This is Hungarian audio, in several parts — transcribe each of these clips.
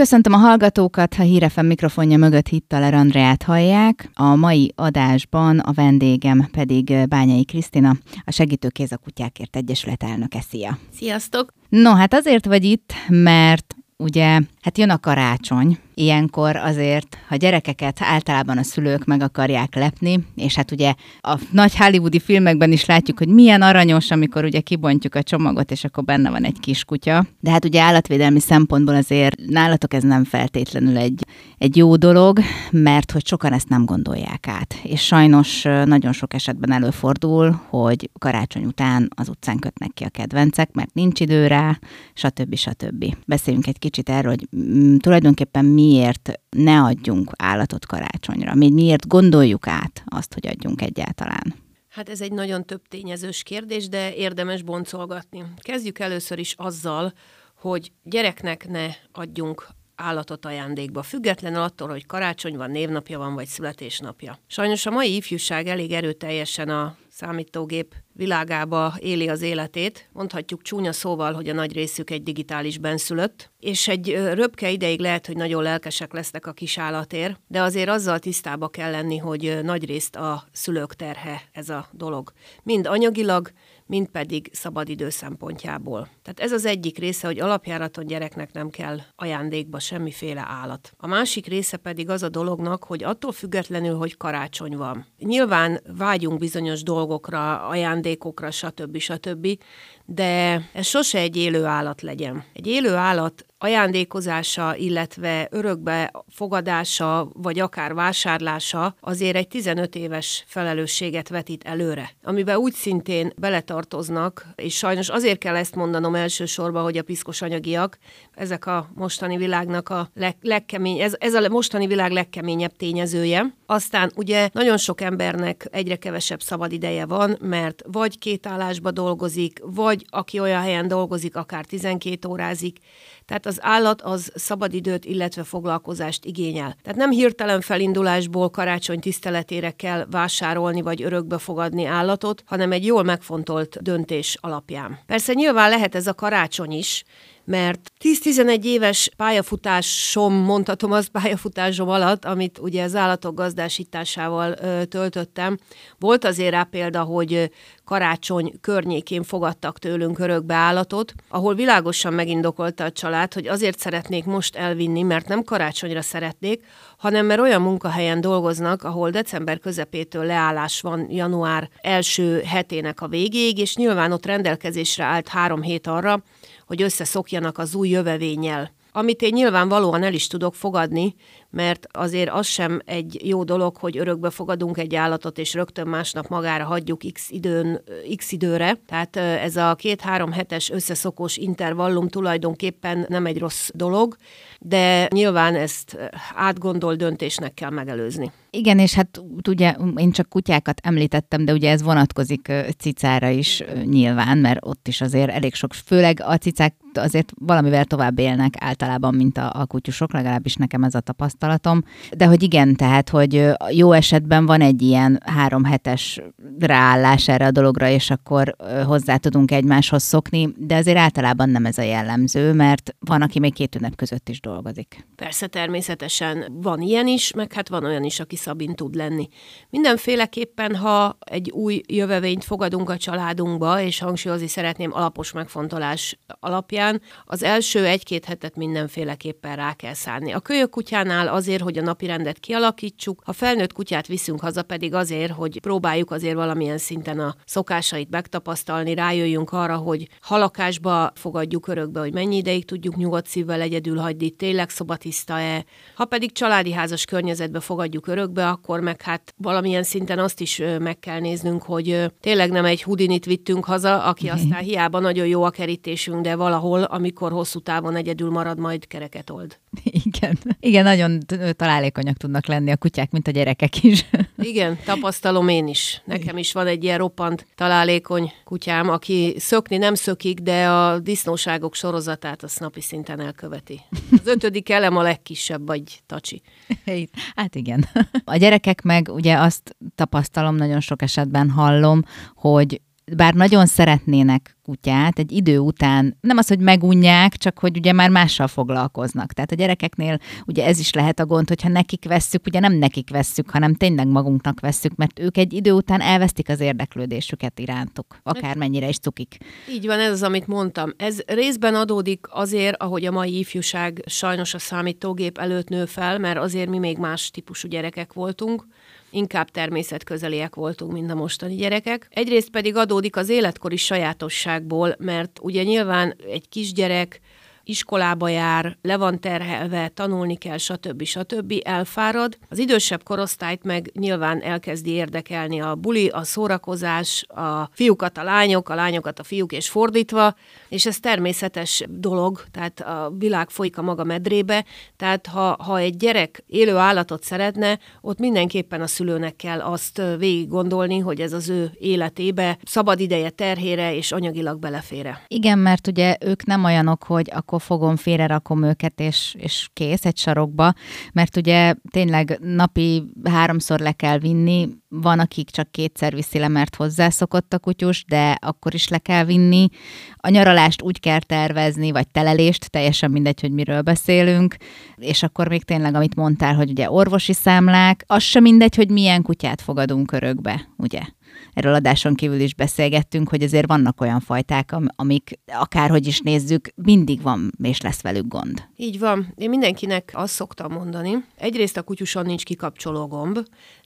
Köszöntöm a hallgatókat, ha Hírefem mikrofonja mögött Hittaler Andreát hallják. A mai adásban a vendégem pedig Bányai Krisztina, a Segítőkéz a Kutyákért Egyesület elnöke. Szia! Sziasztok! No, hát azért vagy itt, mert ugye, hát jön a karácsony, ilyenkor azért, ha gyerekeket általában a szülők meg akarják lepni, és hát ugye a nagy hollywoodi filmekben is látjuk, hogy milyen aranyos, amikor ugye kibontjuk a csomagot, és akkor benne van egy kis kutya. De hát ugye állatvédelmi szempontból azért nálatok ez nem feltétlenül egy, egy jó dolog, mert hogy sokan ezt nem gondolják át. És sajnos nagyon sok esetben előfordul, hogy karácsony után az utcán kötnek ki a kedvencek, mert nincs idő rá, stb. stb. Beszéljünk egy kicsit erről, hogy mm, tulajdonképpen mi miért ne adjunk állatot karácsonyra? Mi miért gondoljuk át azt, hogy adjunk egyáltalán? Hát ez egy nagyon több tényezős kérdés, de érdemes boncolgatni. Kezdjük először is azzal, hogy gyereknek ne adjunk állatot ajándékba, függetlenül attól, hogy karácsony van, névnapja van, vagy születésnapja. Sajnos a mai ifjúság elég erőteljesen a számítógép világába éli az életét. Mondhatjuk csúnya szóval, hogy a nagy részük egy digitális benszülött, és egy röpke ideig lehet, hogy nagyon lelkesek lesznek a kis állatért, de azért azzal tisztába kell lenni, hogy nagy részt a szülők terhe ez a dolog. Mind anyagilag, mind pedig szabadidő szempontjából. Tehát ez az egyik része, hogy alapjáraton gyereknek nem kell ajándékba semmiféle állat. A másik része pedig az a dolognak, hogy attól függetlenül, hogy karácsony van. Nyilván vágyunk bizonyos dolgokra, ajándékokra, stb. stb., de ez sose egy élő állat legyen. Egy élő állat ajándékozása, illetve örökbe fogadása, vagy akár vásárlása azért egy 15 éves felelősséget vetít előre, amiben úgy szintén beletartoznak, és sajnos azért kell ezt mondanom elsősorban, hogy a piszkos anyagiak, ezek a mostani világnak a leg, legkemény, ez, ez a mostani világ legkeményebb tényezője. Aztán ugye nagyon sok embernek egyre kevesebb szabad ideje van, mert vagy két állásba dolgozik, vagy aki olyan helyen dolgozik, akár 12 órázik, tehát az állat az szabadidőt, illetve foglalkozást igényel. Tehát nem hirtelen felindulásból karácsony tiszteletére kell vásárolni vagy örökbe fogadni állatot, hanem egy jól megfontolt döntés alapján. Persze nyilván lehet ez a karácsony is, mert 10-11 éves pályafutásom, mondhatom az pályafutásom alatt, amit ugye az állatok gazdásításával ö, töltöttem, volt azért rá példa, hogy karácsony környékén fogadtak tőlünk örökbe állatot, ahol világosan megindokolta a család, hogy azért szeretnék most elvinni, mert nem karácsonyra szeretnék, hanem mert olyan munkahelyen dolgoznak, ahol december közepétől leállás van január első hetének a végéig, és nyilván ott rendelkezésre állt három hét arra, hogy összeszokjanak az új jövevénnyel. Amit én nyilvánvalóan el is tudok fogadni, mert azért az sem egy jó dolog, hogy örökbe fogadunk egy állatot, és rögtön másnap magára hagyjuk x, időn, x időre. Tehát ez a két-három hetes összeszokós intervallum tulajdonképpen nem egy rossz dolog, de nyilván ezt átgondol döntésnek kell megelőzni. Igen, és hát ugye én csak kutyákat említettem, de ugye ez vonatkozik cicára is nyilván, mert ott is azért elég sok, főleg a cicák azért valamivel tovább élnek általában, mint a, a kutyusok, legalábbis nekem ez a tapasztalatom. De hogy igen, tehát, hogy jó esetben van egy ilyen három hetes ráállás erre a dologra, és akkor hozzá tudunk egymáshoz szokni, de azért általában nem ez a jellemző, mert van, aki még két ünnep között is dolgozik. Persze természetesen van ilyen is, meg hát van olyan is, aki szabin tud lenni. Mindenféleképpen, ha egy új jövevényt fogadunk a családunkba, és hangsúlyozni szeretném alapos megfontolás alapján, az első egy-két hetet mindenféleképpen rá kell szállni. A kölyök kutyánál azért, hogy a napi rendet kialakítsuk, ha felnőtt kutyát viszünk haza pedig azért, hogy próbáljuk azért valamilyen szinten a szokásait megtapasztalni, rájöjjünk arra, hogy halakásba fogadjuk örökbe, hogy mennyi ideig tudjuk nyugodt szívvel egyedül hagyni, tényleg szobatiszta-e. Ha pedig családi házas környezetbe fogadjuk örökbe, akkor meg hát valamilyen szinten azt is meg kell néznünk, hogy tényleg nem egy hudinit vittünk haza, aki aztán hiába nagyon jó a kerítésünk, de valahol, amikor hosszú távon egyedül marad, majd kereket old. Igen. Igen, nagyon találékonyak tudnak lenni a kutyák, mint a gyerekek is. Igen, tapasztalom én is. Nekem is van egy ilyen roppant találékony kutyám, aki szökni nem szökik, de a disznóságok sorozatát az napi szinten elköveti. Az ötödik elem a legkisebb, vagy tacsi. Hát igen. A gyerekek meg ugye azt tapasztalom, nagyon sok esetben hallom, hogy bár nagyon szeretnének kutyát egy idő után, nem az, hogy megunják, csak hogy ugye már mással foglalkoznak. Tehát a gyerekeknél ugye ez is lehet a gond, hogyha nekik vesszük, ugye nem nekik vesszük, hanem tényleg magunknak vesszük, mert ők egy idő után elvesztik az érdeklődésüket irántuk, akármennyire is cukik. Így van, ez az, amit mondtam. Ez részben adódik azért, ahogy a mai ifjúság sajnos a számítógép előtt nő fel, mert azért mi még más típusú gyerekek voltunk, inkább természetközeliek voltunk, mint a mostani gyerekek. Egyrészt pedig adódik az életkori sajátosságból, mert ugye nyilván egy kisgyerek iskolába jár, le van terhelve, tanulni kell, stb. stb. elfárad. Az idősebb korosztályt meg nyilván elkezdi érdekelni a buli, a szórakozás, a fiúkat a lányok, a lányokat a fiúk, és fordítva, és ez természetes dolog, tehát a világ folyik a maga medrébe, tehát ha, ha egy gyerek élő állatot szeretne, ott mindenképpen a szülőnek kell azt végig gondolni, hogy ez az ő életébe szabad ideje terhére és anyagilag belefére. Igen, mert ugye ők nem olyanok, hogy akkor fogom, félrerakom őket, és, és kész egy sarokba, mert ugye tényleg napi háromszor le kell vinni, van, akik csak kétszer viszi le, mert hozzászokott a kutyus, de akkor is le kell vinni. A nyaralást úgy kell tervezni, vagy telelést, teljesen mindegy, hogy miről beszélünk, és akkor még tényleg, amit mondtál, hogy ugye orvosi számlák, az sem mindegy, hogy milyen kutyát fogadunk örökbe, ugye? Erről adáson kívül is beszélgettünk, hogy azért vannak olyan fajták, amik akárhogy is nézzük, mindig van és lesz velük gond. Így van. Én mindenkinek azt szoktam mondani. Egyrészt a kutyuson nincs kikapcsoló gomb,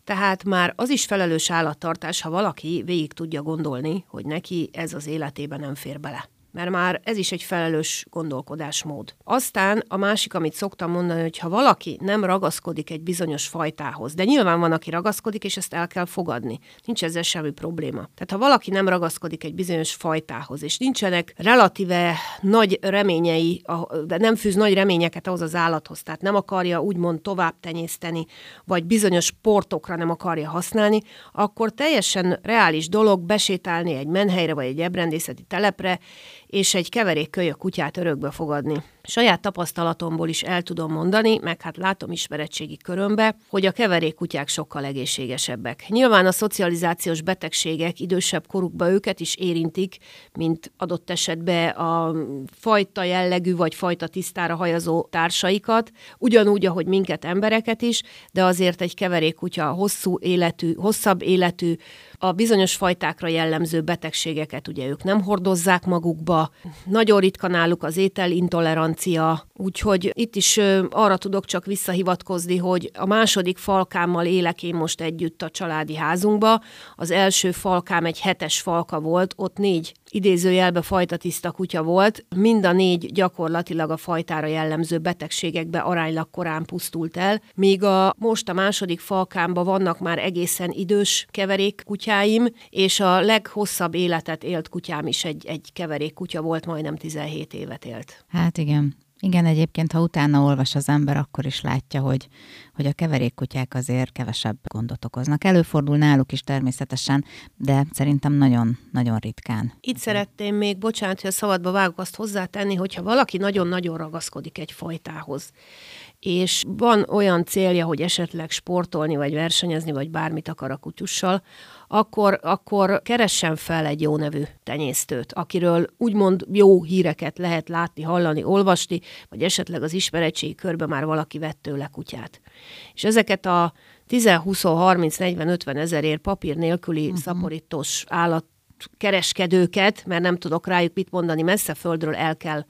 tehát már az is felelős állattartás, ha valaki végig tudja gondolni, hogy neki ez az életében nem fér bele mert már ez is egy felelős gondolkodásmód. Aztán a másik, amit szoktam mondani, hogy ha valaki nem ragaszkodik egy bizonyos fajtához, de nyilván van, aki ragaszkodik, és ezt el kell fogadni. Nincs ezzel semmi probléma. Tehát ha valaki nem ragaszkodik egy bizonyos fajtához, és nincsenek relatíve nagy reményei, de nem fűz nagy reményeket ahhoz az állathoz, tehát nem akarja úgymond tovább tenyészteni, vagy bizonyos sportokra nem akarja használni, akkor teljesen reális dolog besétálni egy menhelyre, vagy egy ebrendészeti telepre, és egy keverékkölyök kutyát örökbe fogadni. Saját tapasztalatomból is el tudom mondani, meg hát látom ismeretségi körömbe, hogy a keverékkutyák sokkal egészségesebbek. Nyilván a szocializációs betegségek idősebb korukban őket is érintik, mint adott esetben a fajta jellegű vagy fajta tisztára hajazó társaikat, ugyanúgy, ahogy minket embereket is, de azért egy keverékkutya hosszú életű, hosszabb életű, a bizonyos fajtákra jellemző betegségeket ugye ők nem hordozzák magukba, nagyon ritka náluk az ételintolerancia, úgyhogy itt is arra tudok csak visszahivatkozni, hogy a második falkámmal élek én most együtt a családi házunkba. Az első falkám egy hetes falka volt, ott négy idézőjelbe fajta tiszta kutya volt, mind a négy gyakorlatilag a fajtára jellemző betegségekbe aránylag korán pusztult el, míg a most a második falkámba vannak már egészen idős keverék kutyáim, és a leghosszabb életet élt kutyám is egy, egy keverék kutya volt, majdnem 17 évet élt. Hát igen. Igen, egyébként, ha utána olvas az ember, akkor is látja, hogy, hogy a keverékkutyák azért kevesebb gondot okoznak. Előfordul náluk is természetesen, de szerintem nagyon-nagyon ritkán. Itt szeretném még, bocsánat, hogy a szabadba vágok azt hozzátenni, hogyha valaki nagyon-nagyon ragaszkodik egy fajtához, és van olyan célja, hogy esetleg sportolni, vagy versenyezni, vagy bármit akar a kutyussal, akkor, akkor keressen fel egy jó nevű tenyésztőt, akiről úgymond jó híreket lehet látni, hallani, olvasni, vagy esetleg az ismeretségi körbe már valaki vett tőle kutyát. És ezeket a 10, 20, 30, 40, 50 ezerért papír nélküli uh-huh. szaporítós állat kereskedőket, mert nem tudok rájuk mit mondani, messze földről el kell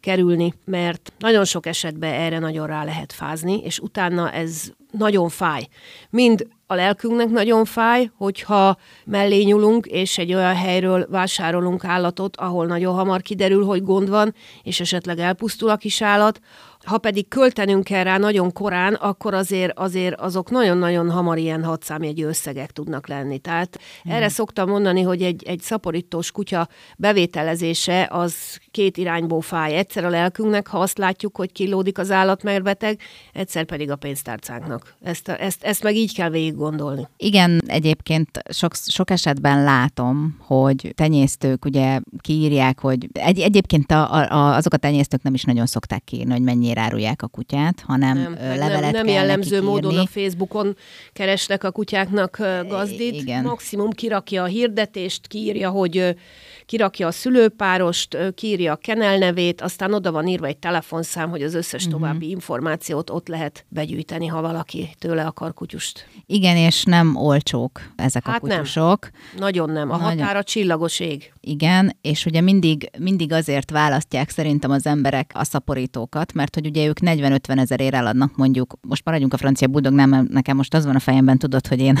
kerülni, mert nagyon sok esetben erre nagyon rá lehet fázni, és utána ez nagyon fáj. Mind a lelkünknek nagyon fáj, hogyha mellé nyúlunk, és egy olyan helyről vásárolunk állatot, ahol nagyon hamar kiderül, hogy gond van, és esetleg elpusztul a kis állat, ha pedig költenünk kell rá nagyon korán, akkor azért, azért azok nagyon-nagyon hamar ilyen hatszámjegyű összegek tudnak lenni. Tehát hmm. erre szoktam mondani, hogy egy, egy szaporítós kutya bevételezése az két irányból fáj. Egyszer a lelkünknek, ha azt látjuk, hogy kilódik az állat, mert beteg, egyszer pedig a pénztárcánknak. Ezt, ezt, ezt meg így kell végig gondolni. Igen, egyébként sok, sok esetben látom, hogy tenyésztők ugye kiírják, hogy egy, egyébként a, a, azok a tenyésztők nem is nagyon szokták kiírni, hogy mennyire ezért árulják a kutyát, hanem nem, levelet nem, nem jellemző módon a Facebookon keresnek a kutyáknak gazdit. Igen. Maximum kirakja a hirdetést, kiírja, hogy kirakja a szülőpárost, kiírja a kenel nevét, aztán oda van írva egy telefonszám, hogy az összes uh-huh. további információt ott lehet begyűjteni, ha valaki tőle akar kutyust. Igen, és nem olcsók ezek hát a kutyusok. Nem. Nagyon nem. A Nagyon... határa csillagos ég. Igen, és ugye mindig, mindig azért választják szerintem az emberek a szaporítókat, mert hogy ugye ők 40-50 ezerért eladnak mondjuk, most maradjunk a francia buldog, nem, nekem most az van a fejemben, tudod, hogy én,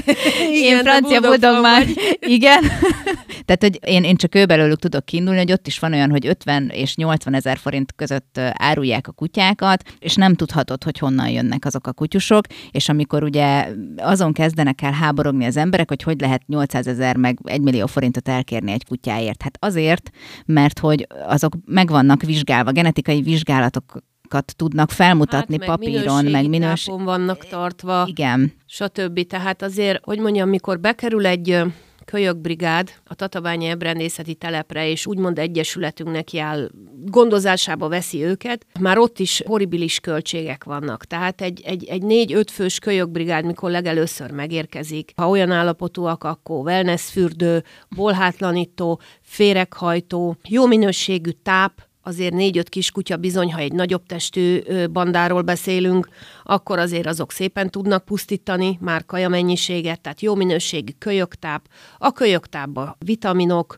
igen, én francia buldog már, igen. Tehát, hogy én, én csak ő belőlük tudok kiindulni, hogy ott is van olyan, hogy 50 és 80 ezer forint között árulják a kutyákat, és nem tudhatod, hogy honnan jönnek azok a kutyusok, és amikor ugye azon kezdenek el háborogni az emberek, hogy hogy lehet 800 ezer meg 1 millió forintot elkérni egy kutyáért. Hát azért, mert hogy azok meg vannak vizsgálva, genetikai vizsgálatok tudnak felmutatni hát, meg papíron, meg minőség. vannak tartva. Igen. Stb. Tehát azért, hogy mondjam, mikor bekerül egy kölyökbrigád a Tatabányi Ebrendészeti Telepre, és úgymond egyesületünknek jár gondozásába veszi őket, már ott is horribilis költségek vannak. Tehát egy, egy, egy négy-öt fős kölyökbrigád, mikor legelőször megérkezik, ha olyan állapotúak, akkor wellnessfürdő, bolhátlanító, féreghajtó, jó minőségű táp, azért négy-öt kis kutya bizony, ha egy nagyobb testű bandáról beszélünk, akkor azért azok szépen tudnak pusztítani, már kaja mennyiséget, tehát jó minőségű kölyöktáp, a kölyöktápban vitaminok,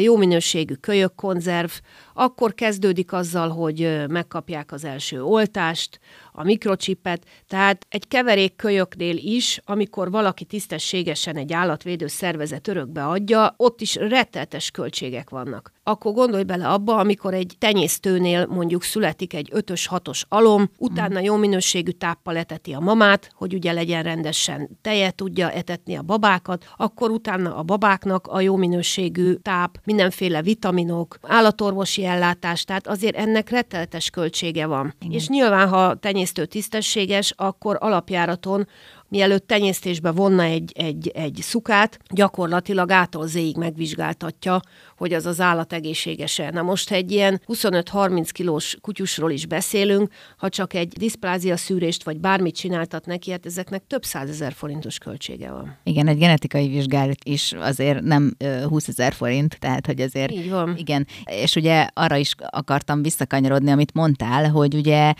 jó minőségű kölyökkonzerv, akkor kezdődik azzal, hogy megkapják az első oltást, a mikrocsipet, tehát egy keverék kölyöknél is, amikor valaki tisztességesen egy állatvédő szervezet örökbe adja, ott is rettetes költségek vannak. Akkor gondolj bele abba, amikor egy tenyésztőnél mondjuk születik egy 5-ös, 6-os alom, utána jó minőségű táppal eteti a mamát, hogy ugye legyen rendesen teje, tudja etetni a babákat, akkor utána a babáknak a jó minőségű táp, mindenféle vitaminok, állatorvosi ellátás, tehát azért ennek rettenetes költsége van. Igen. És nyilván, ha tenyésztő tisztességes, akkor alapjáraton mielőtt tenyésztésbe vonna egy, egy, egy szukát, gyakorlatilag ától zéig megvizsgáltatja, hogy az az állat egészséges-e. Na most, egy ilyen 25-30 kilós kutyusról is beszélünk, ha csak egy diszplázia szűrést vagy bármit csináltat neki, hát ezeknek több százezer forintos költsége van. Igen, egy genetikai vizsgálat is azért nem 20 ezer forint, tehát hogy azért... Így van. Igen, és ugye arra is akartam visszakanyarodni, amit mondtál, hogy ugye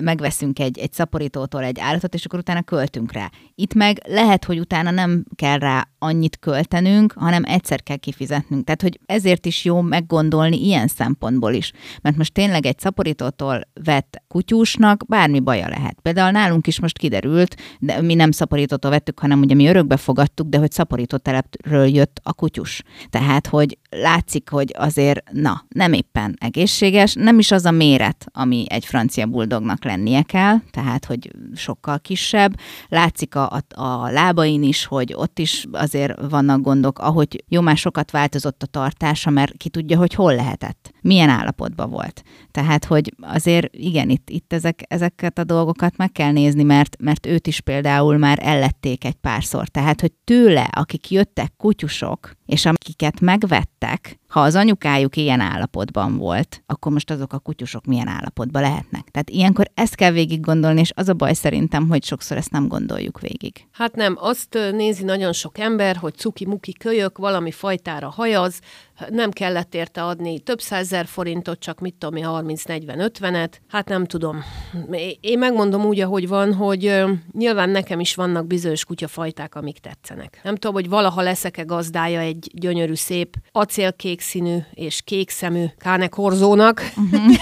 megveszünk egy, egy szaporítótól egy állatot, és akkor utána költünk rá. Itt meg lehet, hogy utána nem kell rá annyit költenünk, hanem egyszer kell kifizetnünk. Tehát, hogy ezért is jó meggondolni ilyen szempontból is. Mert most tényleg egy szaporítótól vett kutyusnak bármi baja lehet. Például nálunk is most kiderült, de mi nem szaporítótól vettük, hanem ugye mi örökbe fogadtuk, de hogy szaporító telepről jött a kutyus. Tehát, hogy látszik, hogy azért, na, nem éppen egészséges, nem is az a méret, ami egy francia buldognak lennie kell, tehát, hogy sokkal kisebb. Látszik a, a, a lábain is, hogy ott is azért vannak gondok, ahogy jó, már sokat változott a tartása, mert ki tudja, hogy hol lehetett, milyen állapotban volt. Tehát, hogy azért igen, itt, itt ezek, ezeket a dolgokat meg kell nézni, mert, mert őt is például már ellették egy párszor. Tehát, hogy tőle, akik jöttek kutyusok, és akiket megvettek, ha az anyukájuk ilyen állapotban volt, akkor most azok a kutyusok milyen állapotban lehetnek. Tehát ilyenkor ezt kell végig gondolni, és az a baj szerintem, hogy sokszor ezt nem gondoljuk végig. Hát nem, azt nézi nagyon sok ember, hogy cuki-muki kölyök, valami fajtára hajaz, nem kellett érte adni több százezer forintot, csak mit tudom 30-40-50-et. Hát nem tudom. Én megmondom úgy, ahogy van, hogy nyilván nekem is vannak bizonyos kutyafajták, amik tetszenek. Nem tudom, hogy valaha leszek-e gazdája egy gyönyörű, szép acélkék színű és kék szemű kánekorzónak. Uh-huh.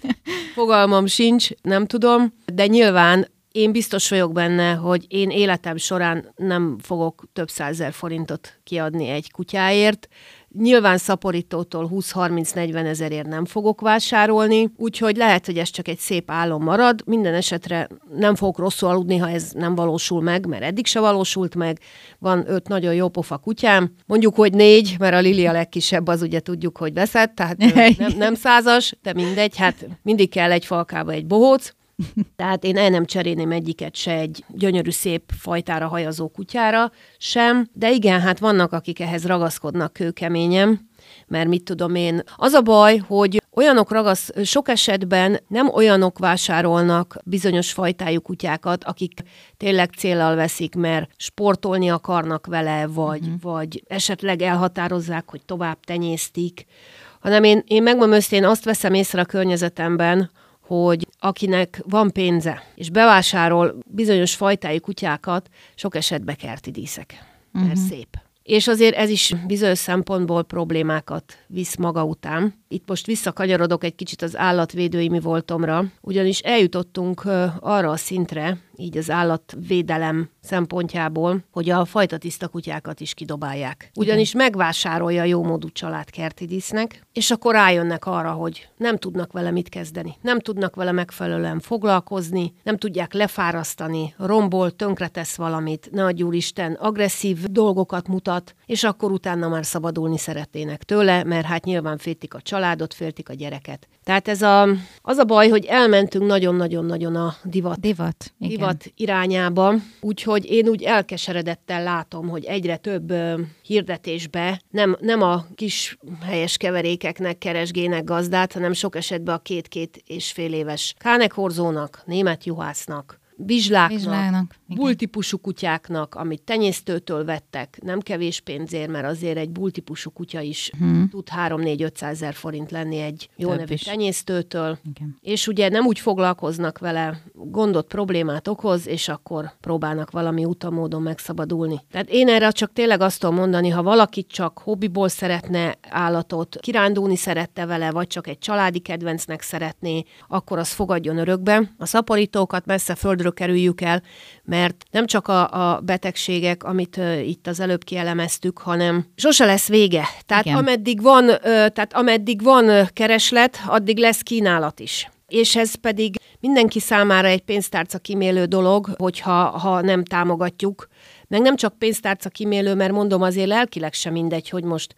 Fogalmam sincs, nem tudom, de nyilván én biztos vagyok benne, hogy én életem során nem fogok több százezer forintot kiadni egy kutyáért, Nyilván szaporítótól 20-30-40 ezerért nem fogok vásárolni, úgyhogy lehet, hogy ez csak egy szép álom marad. Minden esetre nem fogok rosszul aludni, ha ez nem valósul meg, mert eddig se valósult meg. Van öt nagyon jó pofa kutyám. Mondjuk, hogy négy, mert a Lili a legkisebb, az ugye tudjuk, hogy veszett, tehát nem, nem százas, de mindegy, hát mindig kell egy falkába egy bohóc. Tehát én el nem cserélném egyiket se egy gyönyörű szép fajtára hajazó kutyára sem, de igen, hát vannak, akik ehhez ragaszkodnak kőkeményen, mert mit tudom én. Az a baj, hogy olyanok ragasz, sok esetben nem olyanok vásárolnak bizonyos fajtájú kutyákat, akik tényleg célral veszik, mert sportolni akarnak vele, vagy, uh-huh. vagy esetleg elhatározzák, hogy tovább tenyésztik, hanem én, én megmondom őszintén, azt veszem észre a környezetemben, hogy akinek van pénze, és bevásárol bizonyos fajtájú kutyákat, sok esetben kerti díszek. Uh-huh. Mert szép. És azért ez is bizonyos szempontból problémákat visz maga után. Itt most visszakanyarodok egy kicsit az állatvédői mi voltomra, ugyanis eljutottunk arra a szintre, így az állatvédelem szempontjából, hogy a fajta tiszta kutyákat is kidobálják. Ugyanis megvásárolja a jómódú család kertidísznek, és akkor rájönnek arra, hogy nem tudnak vele mit kezdeni. Nem tudnak vele megfelelően foglalkozni, nem tudják lefárasztani, rombol, tönkretesz valamit, ne adj úristen, agresszív dolgokat mutat, és akkor utána már szabadulni szeretnének tőle, mert hát nyilván féltik a családot, féltik a gyereket. Tehát ez a, az a baj, hogy elmentünk nagyon-nagyon-nagyon a divat, divat, igen. divat irányába, úgyhogy én úgy elkeseredettel látom, hogy egyre több ö, hirdetésbe nem, nem a kis helyes keverékeknek keresgének gazdát, hanem sok esetben a két-két és fél éves kánekorzónak, német juhásznak, vizsláknak, vizsláknak bultípusú kutyáknak, amit tenyésztőtől vettek, nem kevés pénzért, mert azért egy bultípusú kutya is hmm. tud 3-4-500 ezer forint lenni egy jó Több nevű is. tenyésztőtől. Igen. És ugye nem úgy foglalkoznak vele, gondot, problémát okoz, és akkor próbálnak valami utamódon megszabadulni. Tehát én erre csak tényleg azt tudom mondani, ha valaki csak hobbiból szeretne állatot, kirándulni szerette vele, vagy csak egy családi kedvencnek szeretné, akkor az fogadjon örökbe. A szaporítókat messze földről kerüljük el, mert nem csak a, a betegségek, amit uh, itt az előbb kielemeztük, hanem sose lesz vége. Tehát ameddig van, uh, tehát ameddig van kereslet, addig lesz kínálat is. És ez pedig mindenki számára egy pénztárca kimélő dolog, hogyha ha nem támogatjuk. Meg nem csak pénztárca kimélő, mert mondom azért lelkileg sem mindegy, hogy most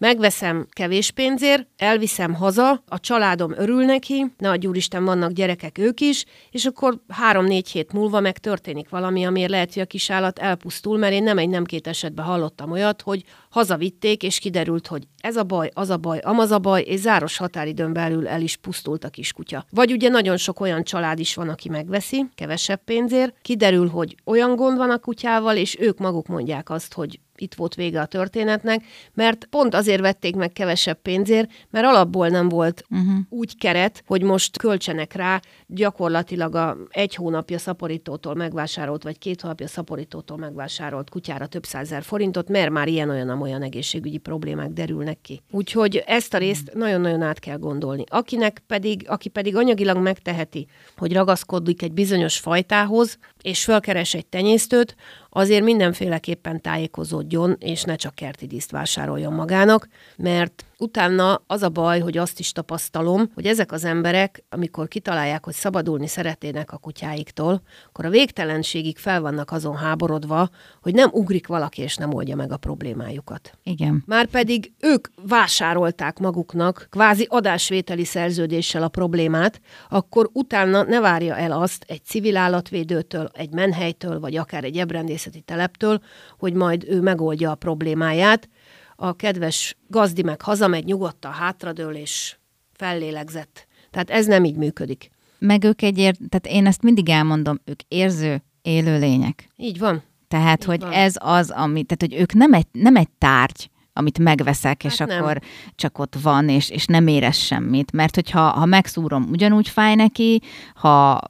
megveszem kevés pénzért, elviszem haza, a családom örül neki, ne a úristen, vannak gyerekek ők is, és akkor három-négy hét múlva meg történik valami, amiért lehet, hogy a kis állat elpusztul, mert én nem egy nem két esetben hallottam olyat, hogy hazavitték, és kiderült, hogy ez a baj, az a baj, amaz a baj, és záros határidőn belül el is pusztult a kiskutya. Vagy ugye nagyon sok olyan család is van, aki megveszi, kevesebb pénzért, kiderül, hogy olyan gond van a kutyával, és ők maguk mondják azt, hogy itt volt vége a történetnek, mert pont azért vették meg kevesebb pénzért, mert alapból nem volt uh-huh. úgy keret, hogy most költsenek rá gyakorlatilag a egy hónapja szaporítótól megvásárolt, vagy két hónapja szaporítótól megvásárolt kutyára több százer forintot, mert már ilyen-olyan olyan egészségügyi problémák derülnek ki. Úgyhogy ezt a részt nagyon-nagyon át kell gondolni. Akinek pedig, aki pedig anyagilag megteheti, hogy ragaszkodik egy bizonyos fajtához, és fölkeres egy tenyésztőt, azért mindenféleképpen tájékozódjon, és ne csak kerti díszt vásároljon magának, mert utána az a baj, hogy azt is tapasztalom, hogy ezek az emberek, amikor kitalálják, hogy szabadulni szeretnének a kutyáiktól, akkor a végtelenségig fel vannak azon háborodva, hogy nem ugrik valaki, és nem oldja meg a problémájukat. Igen. Márpedig ők vásárolták maguknak kvázi adásvételi szerződéssel a problémát, akkor utána ne várja el azt egy civil állatvédőtől, egy menhelytől, vagy akár egy ebrendészeti teleptől, hogy majd ő megoldja a problémáját, a kedves gazdi meg hazamegy, nyugodtan hátradől, és fellélegzett. Tehát ez nem így működik. Meg ők egyért, tehát én ezt mindig elmondom, ők érző, élő lények. Így van. Tehát, így hogy van. ez az, ami, tehát, hogy ők nem egy, nem egy tárgy, amit megveszek, hát és nem. akkor csak ott van, és, és nem érez semmit. Mert hogyha ha megszúrom, ugyanúgy fáj neki, ha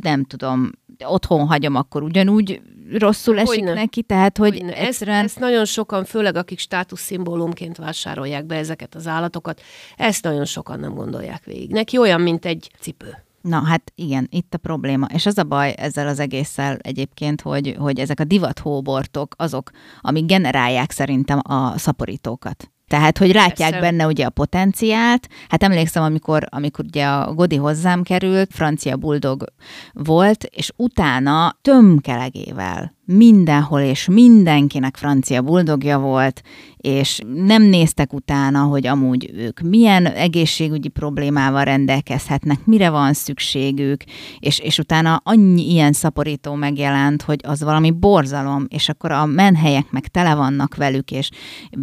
nem tudom, otthon hagyom, akkor ugyanúgy rosszul esik Hogyne. neki, tehát hogy Hogyne. egyszerűen... Ezt, ezt nagyon sokan, főleg akik státuszszimbólumként vásárolják be ezeket az állatokat, ezt nagyon sokan nem gondolják végig. Neki olyan, mint egy cipő. Na hát igen, itt a probléma. És az a baj ezzel az egésszel egyébként, hogy, hogy ezek a divathóbortok azok, amik generálják szerintem a szaporítókat. Tehát, hogy látják Persze. benne ugye a potenciált. Hát emlékszem, amikor, amikor ugye a Godi hozzám került, francia buldog volt, és utána tömkelegével mindenhol és mindenkinek francia buldogja volt, és nem néztek utána, hogy amúgy ők milyen egészségügyi problémával rendelkezhetnek, mire van szükségük, és, és utána annyi ilyen szaporító megjelent, hogy az valami borzalom, és akkor a menhelyek meg tele vannak velük, és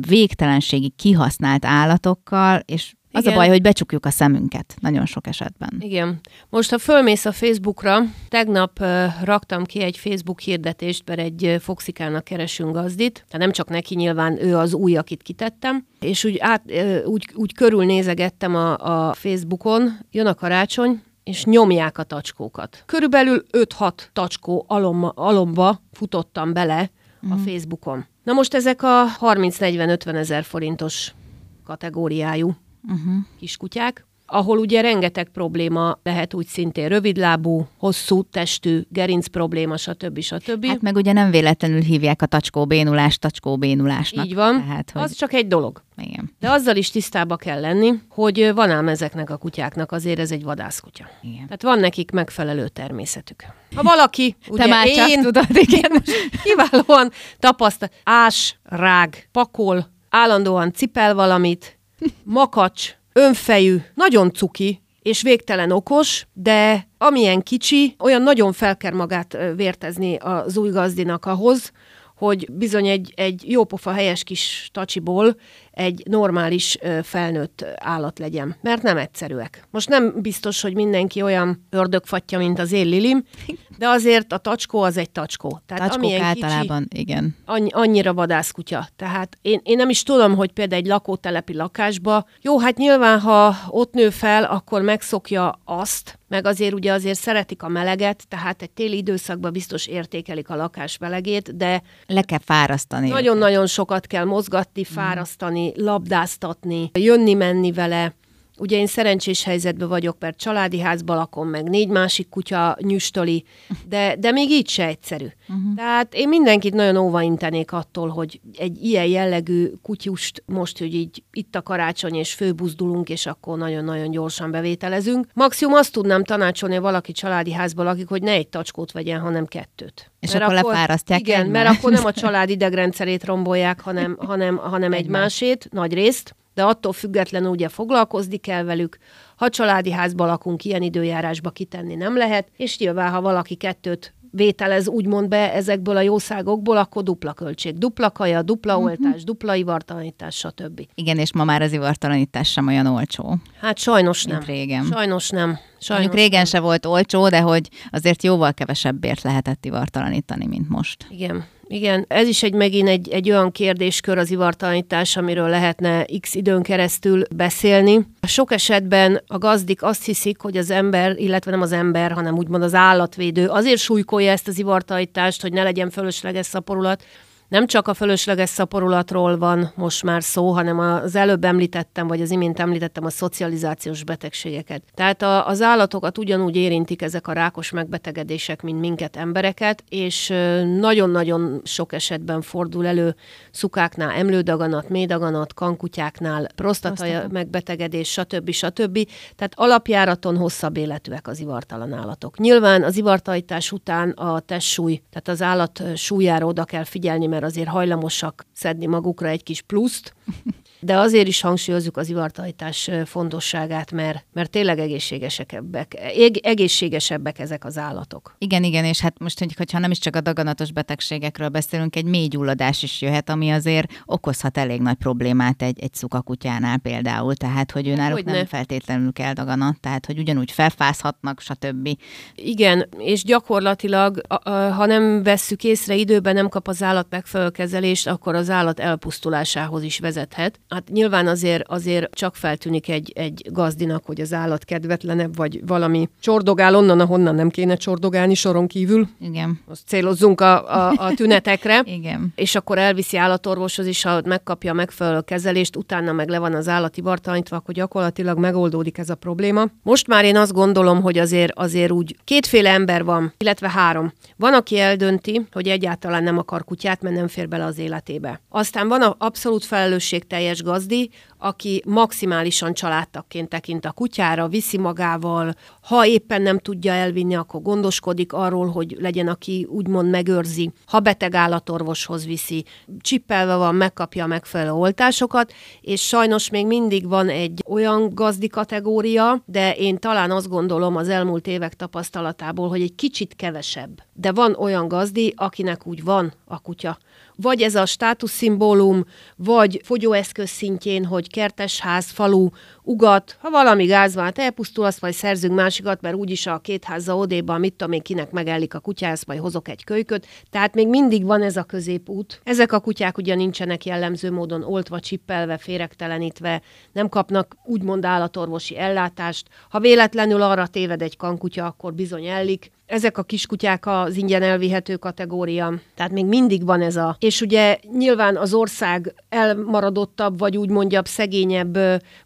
végtelenségi kihasznált állatokkal, és az a baj, hogy becsukjuk a szemünket nagyon sok esetben. Igen. Most, ha fölmész a Facebookra, tegnap uh, raktam ki egy Facebook hirdetést, mert egy uh, Foxikának keresünk gazdit, tehát nem csak neki, nyilván ő az új, akit kitettem, és úgy, át, uh, úgy, úgy körülnézegettem a, a Facebookon, jön a karácsony, és nyomják a tacskókat. Körülbelül 5-6 tacskó alomba, alomba futottam bele mm. a mhm. Facebookon. Na most ezek a 30-40-50 ezer forintos kategóriájú uh-huh. kiskutyák, ahol ugye rengeteg probléma lehet úgy szintén rövidlábú, hosszú testű, gerinc probléma, stb. stb. Hát meg ugye nem véletlenül hívják a tacskóbénulást tacskóbénulásnak. Így van, tehát, hogy... az csak egy dolog. Igen. De azzal is tisztába kell lenni, hogy van ám ezeknek a kutyáknak azért ez egy vadászkutya. Igen. Tehát van nekik megfelelő természetük. Ha valaki, ugye Te már én, tudod, igen. kiválóan tapasztal, ás, rág, pakol, állandóan cipel valamit, makacs, önfejű, nagyon cuki, és végtelen okos, de amilyen kicsi, olyan nagyon fel kell magát vértezni az új gazdinak ahhoz, hogy bizony egy, egy jópofa helyes kis tacsiból egy normális felnőtt állat legyen, mert nem egyszerűek. Most nem biztos, hogy mindenki olyan ördögfatja, mint az én Lilim, de azért a tacskó az egy tacskó. Tehát Tacskók amilyen általában, kicsi, igen. Annyi, annyira vadászkutya. Tehát én, én nem is tudom, hogy például egy lakótelepi lakásba, jó, hát nyilván, ha ott nő fel, akkor megszokja azt, meg azért ugye azért szeretik a meleget, tehát egy téli időszakban biztos értékelik a lakás melegét, de le kell fárasztani. Nagyon-nagyon sokat kell mozgatni, fárasztani, labdáztatni, jönni-menni vele. Ugye én szerencsés helyzetben vagyok, mert családi házban lakom, meg négy másik kutya nyüstöli, de, de még így se egyszerű. Uh-huh. Tehát én mindenkit nagyon óvaintenék attól, hogy egy ilyen jellegű kutyust most, hogy így itt a karácsony, és főbuzdulunk, és akkor nagyon-nagyon gyorsan bevételezünk. Maximum azt tudnám tanácsolni valaki családi házban lakik, hogy ne egy tacskót vegyen, hanem kettőt. És mert akkor, akkor lefárasztják Igen, egymást. mert akkor nem a család idegrendszerét rombolják, hanem, hanem, hanem egy másét, nagy részt de attól függetlenül ugye foglalkozni kell velük. Ha családi házba lakunk, ilyen időjárásba kitenni nem lehet, és nyilván, ha valaki kettőt vételez úgymond be ezekből a jószágokból, akkor dupla költség. Dupla kaja, dupla uh-huh. oltás, dupla ivartalanítás, stb. Igen, és ma már az ivartalanítás sem olyan olcsó. Hát sajnos nem. régen. Sajnos nem. Sajnos régen se volt olcsó, de hogy azért jóval kevesebbért lehetett ivartalanítani, mint most. Igen. Igen, ez is egy megint egy, egy olyan kérdéskör az ivartalanítás, amiről lehetne x időn keresztül beszélni. Sok esetben a gazdik azt hiszik, hogy az ember, illetve nem az ember, hanem úgymond az állatvédő azért súlykolja ezt az ivartanítást, hogy ne legyen fölösleges szaporulat, nem csak a fölösleges szaporulatról van most már szó, hanem az előbb említettem, vagy az imént említettem a szocializációs betegségeket. Tehát a, az állatokat ugyanúgy érintik ezek a rákos megbetegedések, mint minket embereket, és nagyon-nagyon sok esetben fordul elő szukáknál emlődaganat, médaganat, kankutyáknál, prostata megbetegedés, stb. stb. Tehát alapjáraton hosszabb életűek az ivartalan állatok. Nyilván az ivartajtás után a testsúly, tehát az állat súlyára oda kell figyelni, mert azért hajlamosak szedni magukra egy kis pluszt, de azért is hangsúlyozzuk az ivartajtás fontosságát, mert, mert tényleg egészségesebbek, egészségesebbek ezek az állatok. Igen, igen, és hát most, hogyha nem is csak a daganatos betegségekről beszélünk, egy mély gyulladás is jöhet, ami azért okozhat elég nagy problémát egy, egy szukakutyánál például, tehát hogy ő náluk nem feltétlenül kell daganat, tehát hogy ugyanúgy felfázhatnak, stb. Igen, és gyakorlatilag, ha nem vesszük észre, időben nem kap az állat megfelelő kezelést, akkor az állat elpusztulásához is vezethet. Hát nyilván azért, azért csak feltűnik egy, egy gazdinak, hogy az állat kedvetlenebb, vagy valami csordogál onnan, ahonnan nem kéne csordogálni soron kívül. Igen. Azt célozzunk a, a, a tünetekre. Igen. És akkor elviszi állatorvoshoz is, ha megkapja a megfelelő kezelést, utána meg le van az állati vartalanítva, akkor gyakorlatilag megoldódik ez a probléma. Most már én azt gondolom, hogy azért, azért úgy kétféle ember van, illetve három. Van, aki eldönti, hogy egyáltalán nem akar kutyát, mert nem fér bele az életébe. Aztán van a abszolút felelősségteljes gazdi, aki maximálisan családtakként tekint a kutyára, viszi magával, ha éppen nem tudja elvinni, akkor gondoskodik arról, hogy legyen, aki úgymond megőrzi. Ha beteg állatorvoshoz viszi, csippelve van, megkapja a megfelelő oltásokat, és sajnos még mindig van egy olyan gazdi kategória, de én talán azt gondolom az elmúlt évek tapasztalatából, hogy egy kicsit kevesebb. De van olyan gazdi, akinek úgy van a kutya vagy ez a státuszszimbólum, vagy fogyóeszköz szintjén, hogy kertesház, falu, ugat, ha valami gáz van, hát elpusztul, azt majd szerzünk másikat, mert úgyis a két háza odéban, mit tudom én, kinek megellik a kutya, ezt majd hozok egy kölyköt. Tehát még mindig van ez a középút. Ezek a kutyák ugye nincsenek jellemző módon oltva, csippelve, féregtelenítve, nem kapnak úgymond állatorvosi ellátást. Ha véletlenül arra téved egy kankutya, akkor bizony ellik. Ezek a kiskutyák az ingyen elvihető kategória, tehát még mindig van ez a... És ugye nyilván az ország elmaradottabb, vagy úgy mondjam, szegényebb,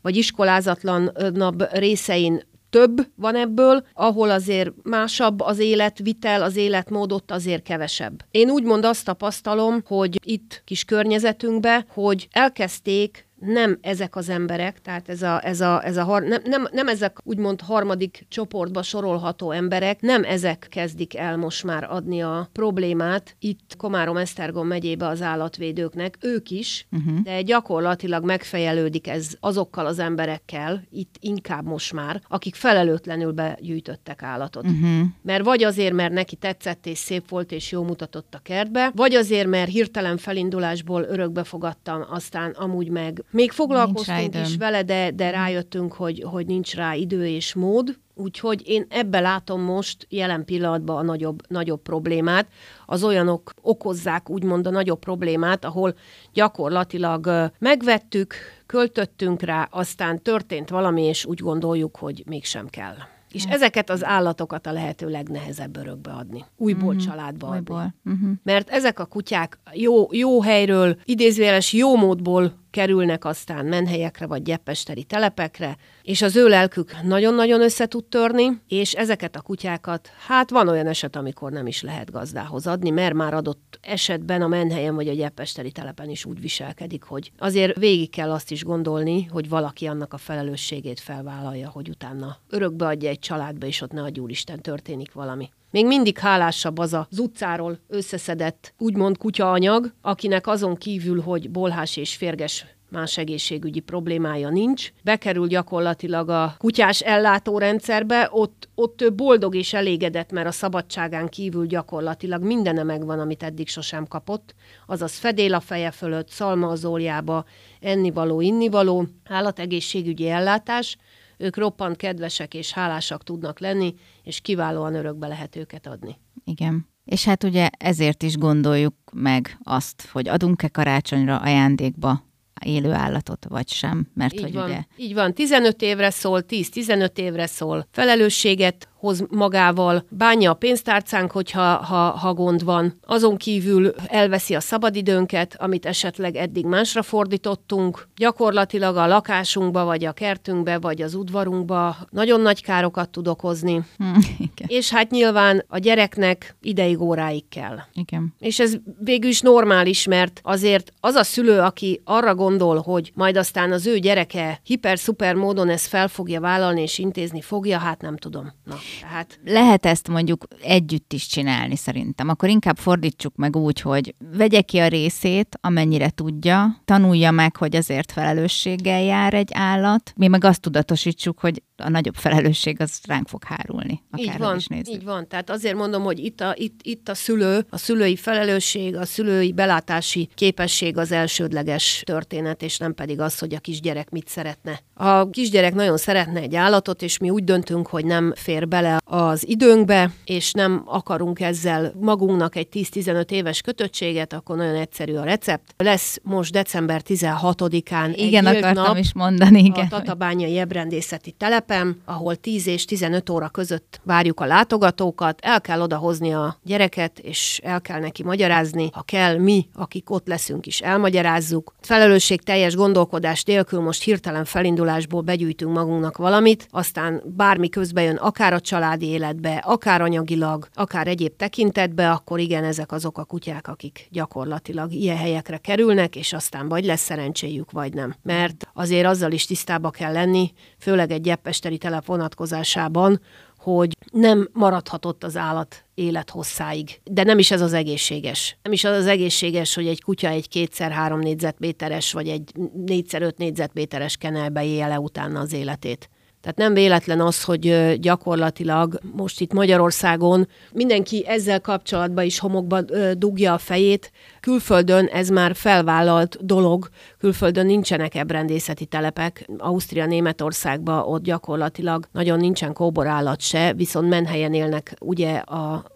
vagy iskolázatlanabb részein több van ebből, ahol azért másabb az életvitel, az életmód ott azért kevesebb. Én úgymond azt tapasztalom, hogy itt kis környezetünkbe, hogy elkezdték nem ezek az emberek, tehát ez a, ez a, ez a har, nem, nem, nem ezek úgymond harmadik csoportba sorolható emberek, nem ezek kezdik el most már adni a problémát itt Komárom-Esztergom megyébe az állatvédőknek, ők is, uh-huh. de gyakorlatilag megfejelődik ez azokkal az emberekkel, itt inkább most már, akik felelőtlenül begyűjtöttek állatot. Uh-huh. Mert vagy azért, mert neki tetszett és szép volt és jó mutatott a kertbe, vagy azért, mert hirtelen felindulásból örökbe fogadtam, aztán amúgy meg még foglalkoztunk is vele, de, de rájöttünk, hogy, hogy nincs rá idő és mód, Úgyhogy én ebbe látom most jelen pillanatban a nagyobb, nagyobb problémát. Az olyanok okozzák úgymond a nagyobb problémát, ahol gyakorlatilag megvettük, költöttünk rá, aztán történt valami, és úgy gondoljuk, hogy mégsem kell. És hát. ezeket az állatokat a lehető legnehezebb örökbe adni. Újból uh-huh. családba Újból. adni. Uh-huh. Mert ezek a kutyák jó, jó helyről, idézőjeles jó módból kerülnek aztán menhelyekre vagy gyeppesteri telepekre, és az ő lelkük nagyon-nagyon össze tud törni, és ezeket a kutyákat, hát van olyan eset, amikor nem is lehet gazdához adni, mert már adott esetben a menhelyen vagy a gyeppesteri telepen is úgy viselkedik, hogy azért végig kell azt is gondolni, hogy valaki annak a felelősségét felvállalja, hogy utána örökbe adja egy családba, és ott ne a Isten történik valami. Még mindig hálásabb az az utcáról összeszedett, úgymond kutyaanyag, akinek azon kívül, hogy bolhás és férges más egészségügyi problémája nincs. Bekerül gyakorlatilag a kutyás ellátórendszerbe, ott, ott ő boldog és elégedett, mert a szabadságán kívül gyakorlatilag mindene megvan, amit eddig sosem kapott, azaz fedél a feje fölött, szalma az óriába, ennivaló, innivaló, állategészségügyi ellátás, ők roppant kedvesek és hálásak tudnak lenni, és kiválóan örökbe lehet őket adni. Igen. És hát ugye ezért is gondoljuk meg azt, hogy adunk-e karácsonyra ajándékba élő állatot, vagy sem. Mert így hogy van, ugye... Így van, 15 évre szól, 10-15 évre szól. Felelősséget hoz magával, bánja a pénztárcánk, hogyha ha, ha gond van. Azon kívül elveszi a szabadidőnket, amit esetleg eddig másra fordítottunk. Gyakorlatilag a lakásunkba, vagy a kertünkbe, vagy az udvarunkba nagyon nagy károkat tud okozni. Hmm, igen. És hát nyilván a gyereknek ideig óráig kell. Igen. És ez végül is normális, mert azért az a szülő, aki arra gondol, hogy majd aztán az ő gyereke hiper-szuper módon ezt fel fogja vállalni és intézni fogja, hát nem tudom. Na. Tehát... Lehet ezt mondjuk együtt is csinálni szerintem. Akkor inkább fordítsuk meg úgy, hogy vegye ki a részét, amennyire tudja, tanulja meg, hogy azért felelősséggel jár egy állat. Mi meg azt tudatosítsuk, hogy a nagyobb felelősség az ránk fog hárulni. Így van, is nézzük. így van. Tehát azért mondom, hogy itt a, itt, itt a szülő, a szülői felelősség, a szülői belátási képesség az elsődleges történet, és nem pedig az, hogy a kisgyerek mit szeretne. A kisgyerek nagyon szeretne egy állatot, és mi úgy döntünk, hogy nem fér bele az időnkbe, és nem akarunk ezzel magunknak egy 10-15 éves kötöttséget, akkor nagyon egyszerű a recept. Lesz most december 16-án igen, egy akartam nap is mondani, igen. A Tatabányai Ebrendészeti telep, telepen, ahol 10 és 15 óra között várjuk a látogatókat, el kell odahozni a gyereket, és el kell neki magyarázni, ha kell, mi, akik ott leszünk is, elmagyarázzuk. Felelősség teljes gondolkodás nélkül most hirtelen felindulásból begyűjtünk magunknak valamit, aztán bármi közben jön akár a családi életbe, akár anyagilag, akár egyéb tekintetbe, akkor igen, ezek azok a kutyák, akik gyakorlatilag ilyen helyekre kerülnek, és aztán vagy lesz szerencséjük, vagy nem. Mert azért azzal is tisztába kell lenni, főleg egy gyeppesteri telep vonatkozásában, hogy nem maradhatott az állat élethosszáig. De nem is ez az egészséges. Nem is az az egészséges, hogy egy kutya egy kétszer három négyzetméteres, vagy egy négyszer öt négyzetméteres kenelbe élje le utána az életét. Tehát nem véletlen az, hogy gyakorlatilag most itt Magyarországon mindenki ezzel kapcsolatban is homokba dugja a fejét. Külföldön ez már felvállalt dolog, külföldön nincsenek ebrendészeti telepek. Ausztria, Németországban ott gyakorlatilag nagyon nincsen kóborállat se, viszont menhelyen élnek ugye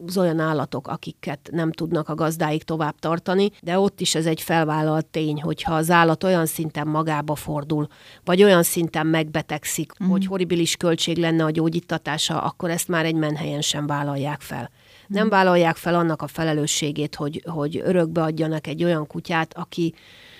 az olyan állatok, akiket nem tudnak a gazdáik tovább tartani, de ott is ez egy felvállalt tény, hogyha az állat olyan szinten magába fordul, vagy olyan szinten megbetegszik, mm. hogy horribilis költség lenne a gyógyítatása, akkor ezt már egy menhelyen sem vállalják fel. Nem vállalják fel annak a felelősségét, hogy, hogy örökbe adjanak egy olyan kutyát, aki,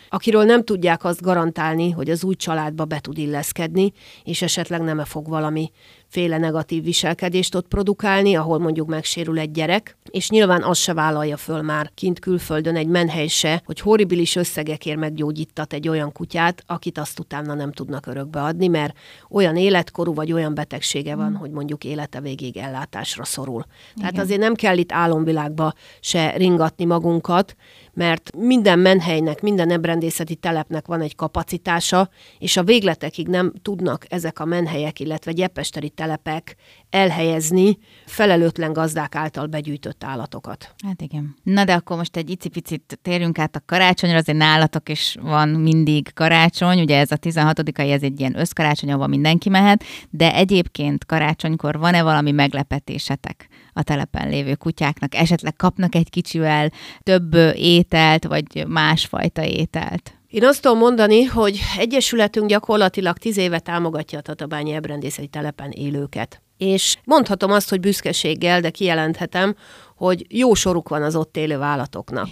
akiről nem tudják azt garantálni, hogy az új családba be tud illeszkedni, és esetleg nem -e fog valami féle negatív viselkedést ott produkálni, ahol mondjuk megsérül egy gyerek, és nyilván az se vállalja föl már kint külföldön egy menhely se, hogy horribilis összegekért meggyógyítat egy olyan kutyát, akit azt utána nem tudnak örökbe adni, mert olyan életkorú vagy olyan betegsége van, mm. hogy mondjuk élete végéig ellátásra szorul. Igen. Tehát azért nem kell itt álomvilágba se ringatni magunkat, mert minden menhelynek, minden ebrendészeti telepnek van egy kapacitása, és a végletekig nem tudnak ezek a menhelyek, illetve gyepesteri telepek elhelyezni felelőtlen gazdák által begyűjtött állatokat. Hát igen. Na de akkor most egy icipicit térjünk át a karácsonyra, azért nálatok is van mindig karácsony, ugye ez a 16-ai, ez egy ilyen összkarácsony, ahol mindenki mehet, de egyébként karácsonykor van-e valami meglepetésetek a telepen lévő kutyáknak? Esetleg kapnak egy kicsivel több ételt, vagy másfajta ételt? Én azt tudom mondani, hogy Egyesületünk gyakorlatilag tíz éve támogatja a Tatabányi Ebrendészeti telepen élőket. És mondhatom azt, hogy büszkeséggel, de kijelenthetem, hogy jó soruk van az ott élő állatoknak.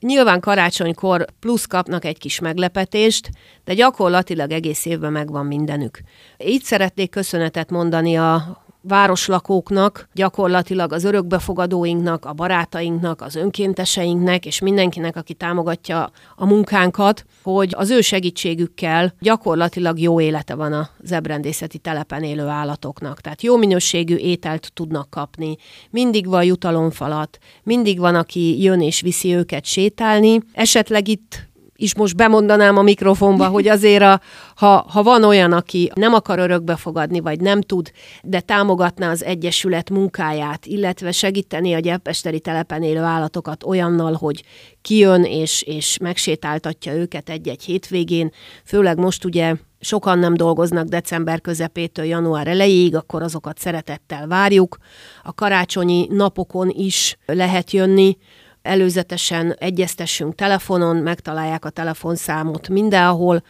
Nyilván karácsonykor plusz kapnak egy kis meglepetést, de gyakorlatilag egész évben megvan mindenük. Így szeretnék köszönetet mondani a városlakóknak, gyakorlatilag az örökbefogadóinknak, a barátainknak, az önkénteseinknek, és mindenkinek, aki támogatja a munkánkat, hogy az ő segítségükkel gyakorlatilag jó élete van a zebrendészeti telepen élő állatoknak. Tehát jó minőségű ételt tudnak kapni, mindig van jutalomfalat, mindig van, aki jön és viszi őket sétálni. Esetleg itt is most bemondanám a mikrofonba, hogy azért, a, ha, ha van olyan, aki nem akar örökbe fogadni, vagy nem tud, de támogatná az Egyesület munkáját, illetve segíteni a gyepesteri telepen élő állatokat olyannal, hogy kijön és, és megsétáltatja őket egy-egy hétvégén, főleg most ugye sokan nem dolgoznak december közepétől január elejéig, akkor azokat szeretettel várjuk. A karácsonyi napokon is lehet jönni, előzetesen egyeztessünk telefonon, megtalálják a telefonszámot mindenhol,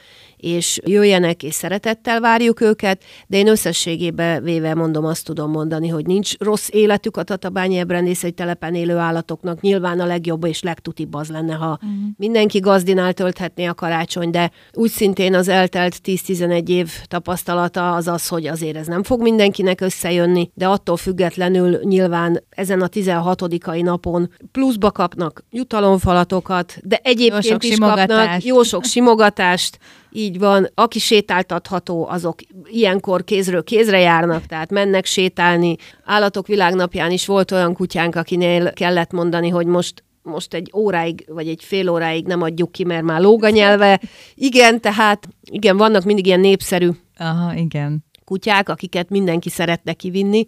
és jöjjenek, és szeretettel várjuk őket, de én összességében véve mondom, azt tudom mondani, hogy nincs rossz életük a Tatabányi Ebrendészeti telepen élő állatoknak. Nyilván a legjobb és legtutibb az lenne, ha uh-huh. mindenki gazdinál tölthetné a karácsony, de úgy szintén az eltelt 10-11 év tapasztalata az az, hogy azért ez nem fog mindenkinek összejönni, de attól függetlenül nyilván ezen a 16 napon pluszba kapnak jutalomfalatokat, de egyébként jó is kapnak jó sok simogatást, így van, aki sétáltatható, azok ilyenkor kézről kézre járnak, tehát mennek sétálni. Állatok világnapján is volt olyan kutyánk, akinél kellett mondani, hogy most most egy óráig, vagy egy fél óráig nem adjuk ki, mert már lóg a nyelve. Igen, tehát igen, vannak mindig ilyen népszerű Aha, igen. kutyák, akiket mindenki szeretne kivinni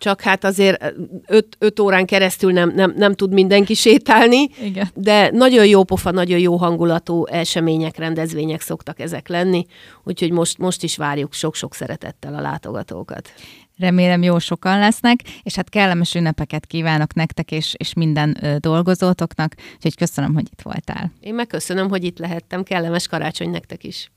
csak hát azért öt, öt órán keresztül nem, nem, nem tud mindenki sétálni, Igen. de nagyon jó pofa, nagyon jó hangulatú események, rendezvények szoktak ezek lenni, úgyhogy most, most is várjuk sok-sok szeretettel a látogatókat. Remélem jó sokan lesznek, és hát kellemes ünnepeket kívánok nektek és, és minden ö, dolgozótoknak, úgyhogy köszönöm, hogy itt voltál. Én megköszönöm, hogy itt lehettem, kellemes karácsony nektek is.